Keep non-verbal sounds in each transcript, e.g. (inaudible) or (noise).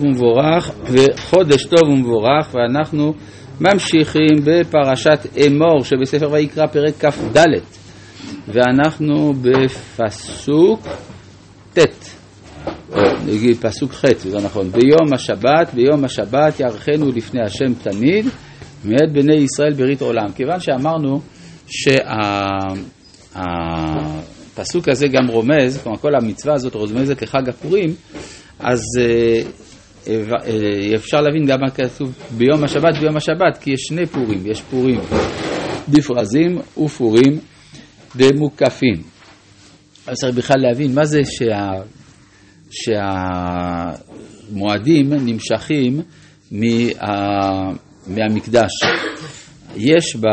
ומבורך וחודש טוב ומבורך ואנחנו ממשיכים בפרשת אמור שבספר ויקרא פרק כ"ד ואנחנו בפסוק ט' נגיד פסוק ח' זה נכון. ביום השבת ביום השבת יערכנו לפני השם תמיד מאת בני ישראל ברית עולם. כיוון שאמרנו שהפסוק הזה גם רומז כלומר כל המצווה הזאת רומזת לחג הפורים אז אה, אפשר להבין גם מה כתוב ביום השבת ביום השבת, כי יש שני פורים, יש פורים דפרזים ופורים דמוקפים. אז צריך בכלל להבין מה זה שה, שהמועדים נמשכים מה, מהמקדש. יש ב...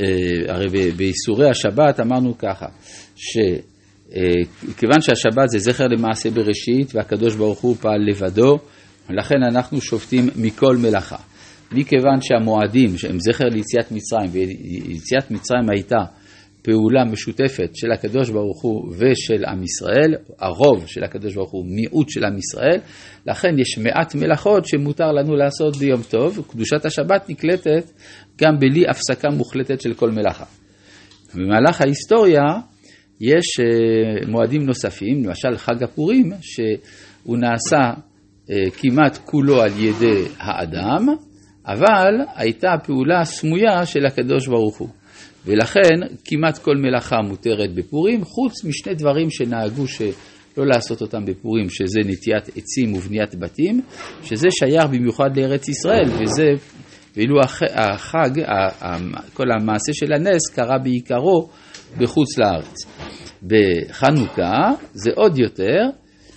אה, הרי באיסורי השבת אמרנו ככה, ש... אה, כיוון שהשבת זה זכר למעשה בראשית והקדוש ברוך הוא פעל לבדו, לכן אנחנו שופטים מכל מלאכה. מכיוון שהמועדים שהם זכר ליציאת מצרים, ויציאת מצרים הייתה פעולה משותפת של הקדוש ברוך הוא ושל עם ישראל, הרוב של הקדוש ברוך הוא מיעוט של עם ישראל, לכן יש מעט מלאכות שמותר לנו לעשות ביום טוב, קדושת השבת נקלטת גם בלי הפסקה מוחלטת של כל מלאכה. במהלך ההיסטוריה יש אה, מועדים נוספים, למשל חג הפורים, שהוא נעשה אה, כמעט כולו על ידי האדם, אבל הייתה פעולה סמויה של הקדוש ברוך הוא. ולכן כמעט כל מלאכה מותרת בפורים, חוץ משני דברים שנהגו שלא לעשות אותם בפורים, שזה נטיית עצים ובניית בתים, שזה שייך במיוחד לארץ ישראל, וזה, ואילו החג, כל המעשה של הנס קרה בעיקרו בחוץ לארץ. בחנוכה זה עוד יותר,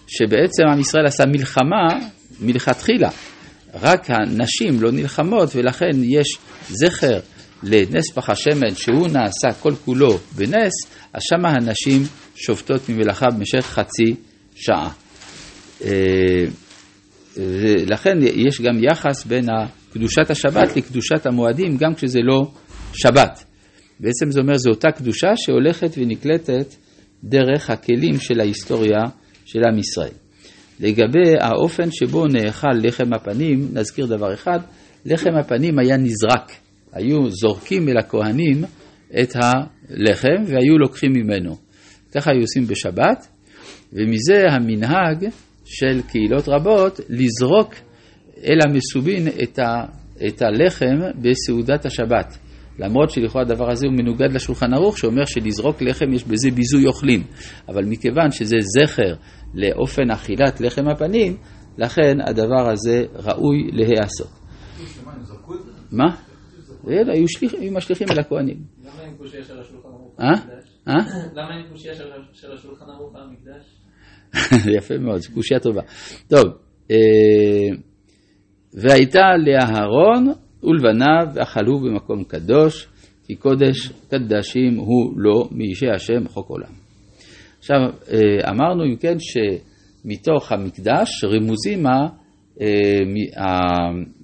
שבעצם עם ישראל עשה מלחמה מלכתחילה. רק הנשים לא נלחמות ולכן יש זכר לנס פח השמן שהוא נעשה כל כולו בנס, אז שמה הנשים שובתות ממלאכה במשך חצי שעה. אה, ולכן יש גם יחס בין קדושת השבת לקדושת המועדים, גם כשזה לא שבת. בעצם זה אומר, זו אותה קדושה שהולכת ונקלטת דרך הכלים של ההיסטוריה של עם ישראל. לגבי האופן שבו נאכל לחם הפנים, נזכיר דבר אחד, לחם הפנים היה נזרק. היו זורקים אל הכהנים את הלחם והיו לוקחים ממנו. ככה היו עושים בשבת, ומזה המנהג של קהילות רבות לזרוק אל המסובין את, ה, את הלחם בסעודת השבת. למרות שלכאורה הדבר הזה הוא מנוגד לשולחן ערוך, שאומר שלזרוק לחם יש בזה ביזוי אוכלים. אבל מכיוון שזה זכר לאופן אכילת לחם הפנים, לכן הדבר הזה ראוי להיעשות. מה? היו משליכים אל הכהנים. למה אין קושייה של השולחן ערוך אה? אה? למה אין קושייה של השולחן ערוך המקדש? (laughs) יפה מאוד, זו קושייה טובה. טוב, והייתה לאהרון ולבניו אכלו במקום קדוש, כי קודש קדשים הוא לא מאישי השם חוק עולם. עכשיו, אה, אמרנו אם כן שמתוך המקדש רמוזים, אה,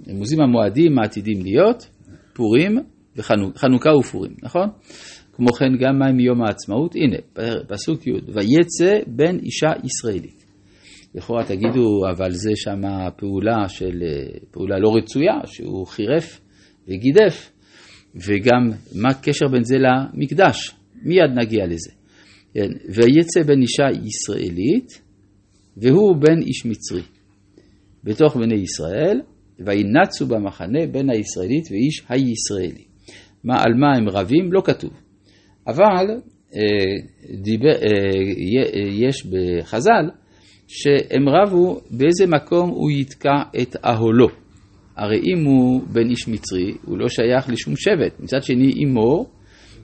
רמוזים המועדים העתידים להיות פורים וחנוכה ופורים, נכון? כמו כן גם מה מיום העצמאות? הנה, פסוק י' ויצא בן אישה ישראלית. לכאורה תגידו, אבל זה שם פעולה של, פעולה לא רצויה, שהוא חירף וגידף, וגם מה הקשר בין זה למקדש? מיד נגיע לזה. כן, ויצא בן אישה ישראלית, והוא בן איש מצרי. בתוך בני ישראל, וינצו במחנה בין הישראלית ואיש הישראלי. מה, על מה הם רבים? לא כתוב. אבל אה, דיבר, אה, יש בחז"ל שהם רבו באיזה מקום הוא יתקע את אהולו. הרי אם הוא בן איש מצרי, הוא לא שייך לשום שבט. מצד שני, אמו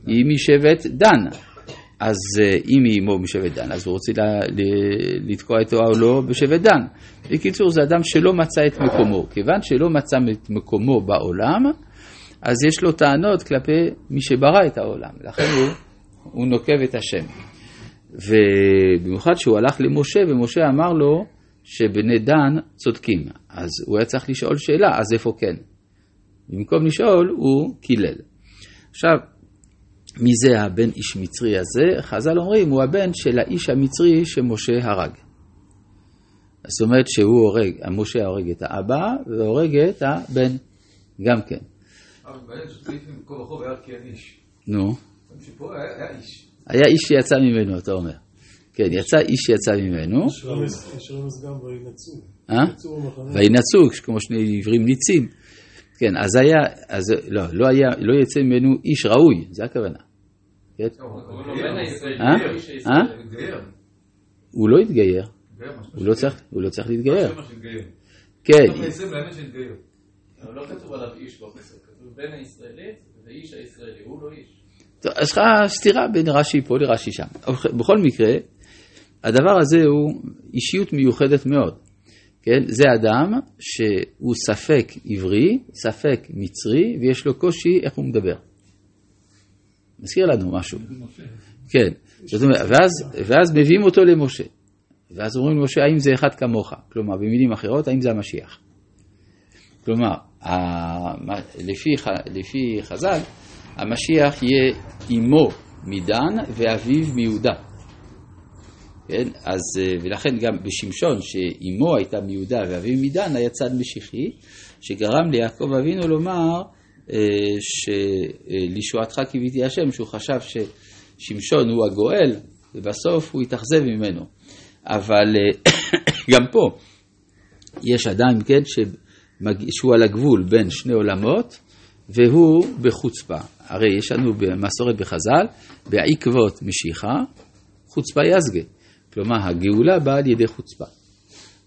היא משבט דן. אז אה, אם היא אמו משבט דן, אז הוא רוצה לתקוע את אהולו בשבט דן. בקיצור, זה אדם שלא מצא את מקומו. כיוון שלא מצא את מקומו בעולם, אז יש לו טענות כלפי מי שברא את העולם. לכן הוא, הוא נוקב את השם. ובמיוחד שהוא הלך למשה, ומשה אמר לו שבני דן צודקים. אז הוא היה צריך לשאול שאלה, אז איפה כן? במקום לשאול, הוא קילל. עכשיו, מי זה הבן איש מצרי הזה? חז"ל אומרים, הוא הבן של האיש המצרי שמשה הרג. זאת אומרת שהוא הורג, משה הורג את האבא והורג את הבן, גם כן. אבל בעניין לפעמים כה וכה והיה כי אין איש. נו, שפה היה היה איש. היה איש שיצא ממנו, אתה אומר. כן, יצא איש שיצא ממנו, יש רמז גם וינצו. אה? וינצו, כמו שני עברים ניצים. כן, אז היה, אז לא, לא היה, לא יצא ממנו איש ראוי, זה הכוונה. כן? הישראלי, אה? איש אה? הוא לא התגייר, הוא לא צריך, הוא לא צריך להתגייר. כן, לא כתוב עליו איש בפסוק, כתוב בן הישראלית ואיש הישראלי, הוא לא איש. יש לך סתירה בין רש"י פה לרש"י שם. בכל מקרה, הדבר הזה הוא אישיות מיוחדת מאוד. כן? זה אדם שהוא ספק עברי, ספק מצרי, ויש לו קושי איך הוא מדבר. מזכיר לנו משהו. כן, זאת אומרת, ואז, ואז מביאים אותו למשה. ואז אומרים למשה, האם זה אחד כמוך? כלומר, במילים אחרות, האם זה המשיח? כלומר, ה- לפי, ח- לפי חז"ל, המשיח יהיה אמו מדן ואביו מיהודה. כן? אז, אה, ולכן גם בשמשון, שאימו הייתה מיהודה ואביו מדן, היה צד משיחי, שגרם ליעקב אבינו לומר אה, שלישועתך קיוויתי השם, שהוא חשב ששמשון הוא הגואל, ובסוף הוא התאכזב ממנו. אבל אה, (coughs) גם פה יש אדם, כן, שהוא על הגבול בין שני עולמות, והוא בחוצפה. הרי יש לנו במסורת בחז"ל, בעקבות משיחה, חוצפה יזגה. כלומר, הגאולה באה על ידי חוצפה.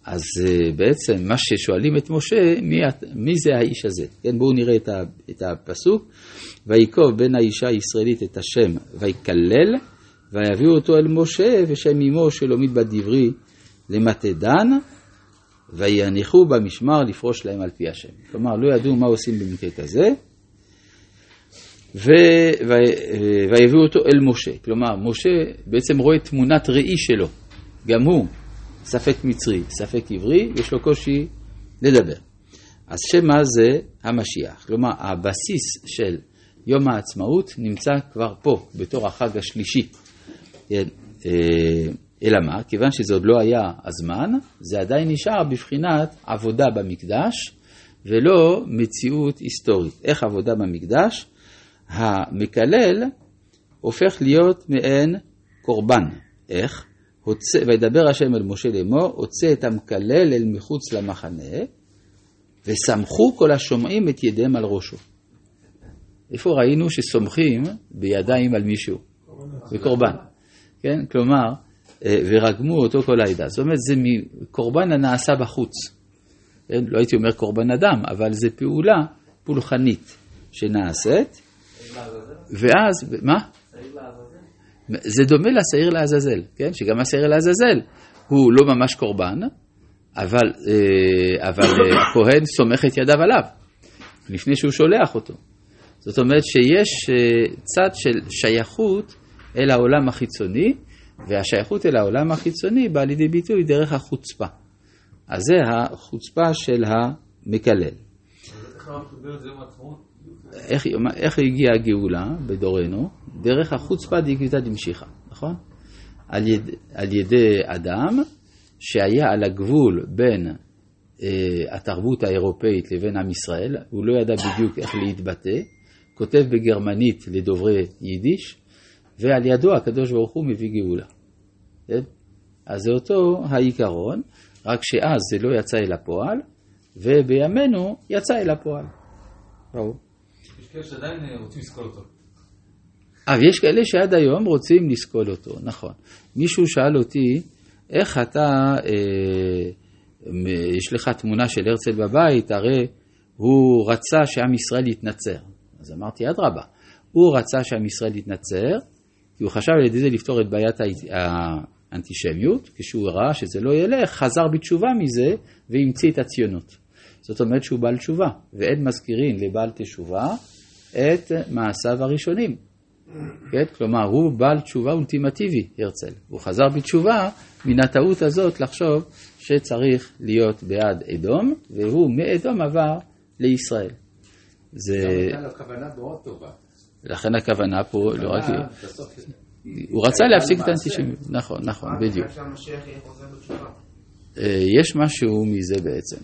אז אה, בעצם מה ששואלים את משה, מי, מי זה האיש הזה? כן, בואו נראה את, ה, את הפסוק. ויקוב בן האישה הישראלית את השם ויקלל, ויביאו אותו אל משה ושם אמו שלא מתבד דברי למטה דן, ויניחו במשמר לפרוש להם על פי השם. כלומר, לא ידעו מה עושים במקרה כזה, ו... ויביאו אותו אל משה. כלומר, משה בעצם רואה תמונת ראי שלו. גם הוא ספק מצרי, ספק עברי, יש לו קושי לדבר. אז שמה זה המשיח. כלומר, הבסיס של יום העצמאות נמצא כבר פה, בתור החג השלישי. כן, אה, אלא מה? כיוון שזה עוד לא היה הזמן, זה עדיין נשאר בבחינת עבודה במקדש, ולא מציאות היסטורית. איך עבודה במקדש? המקלל הופך להיות מעין קורבן. איך? הוצא, וידבר השם אל משה לאמור, הוצא את המקלל אל מחוץ למחנה, וסמכו כל השומעים את ידיהם על ראשו. איפה ראינו שסומכים בידיים על מישהו? בקורבן. כן? כלומר, אה, ורגמו אותו כל העדה. זאת אומרת, זה מקורבן הנעשה בחוץ. כן? לא הייתי אומר קורבן אדם, אבל זו פעולה פולחנית שנעשית, ואז, מה? זה דומה לשעיר לעזאזל, כן? שגם השעיר לעזאזל הוא לא ממש קורבן, אבל, אה, אבל אה, הכהן סומך את ידיו עליו, לפני שהוא שולח אותו. זאת אומרת שיש אה, צד של שייכות אל העולם החיצוני, והשייכות אל העולם החיצוני באה לידי ביטוי דרך החוצפה. אז זה החוצפה של המקלל. איך הרב קיבל את זה יום העצמאות? איך, איך הגיעה הגאולה בדורנו? דרך החוצפה דקביתא דמשיחא, נכון? על, יד, על ידי אדם שהיה על הגבול בין אה, התרבות האירופאית לבין עם ישראל, הוא לא ידע בדיוק איך להתבטא, כותב בגרמנית לדוברי יידיש, ועל ידו הקדוש ברוך הוא מביא גאולה. כן? אז זה אותו העיקרון, רק שאז זה לא יצא אל הפועל, ובימינו יצא אל הפועל. ברור. כאלה שעדיין אה, רוצים לסקול אותו. אבל יש כאלה שעד היום רוצים לסקול אותו, נכון. מישהו שאל אותי, איך אתה, אה, יש לך תמונה של הרצל בבית, הרי הוא רצה שעם ישראל יתנצר. אז אמרתי, אדרבה, הוא רצה שעם ישראל יתנצר, כי הוא חשב על ידי זה לפתור את בעיית הא- האנטישמיות, כשהוא ראה שזה לא ילך, חזר בתשובה מזה והמציא את הציונות. זאת אומרת שהוא בעל תשובה, ואין מזכירין לבעל תשובה את מעשיו הראשונים. כן? כלומר, הוא בעל תשובה אולטימטיבי, הרצל. הוא חזר בתשובה מן הטעות הזאת לחשוב שצריך להיות בעד אדום, והוא מאדום עבר לישראל. זה... מאוד טובה. לכן הכוונה פה לא רק... הוא רצה להפסיק את. האנטישמיות. נכון, נכון, בדיוק. אה, יש משהו מזה בעצם.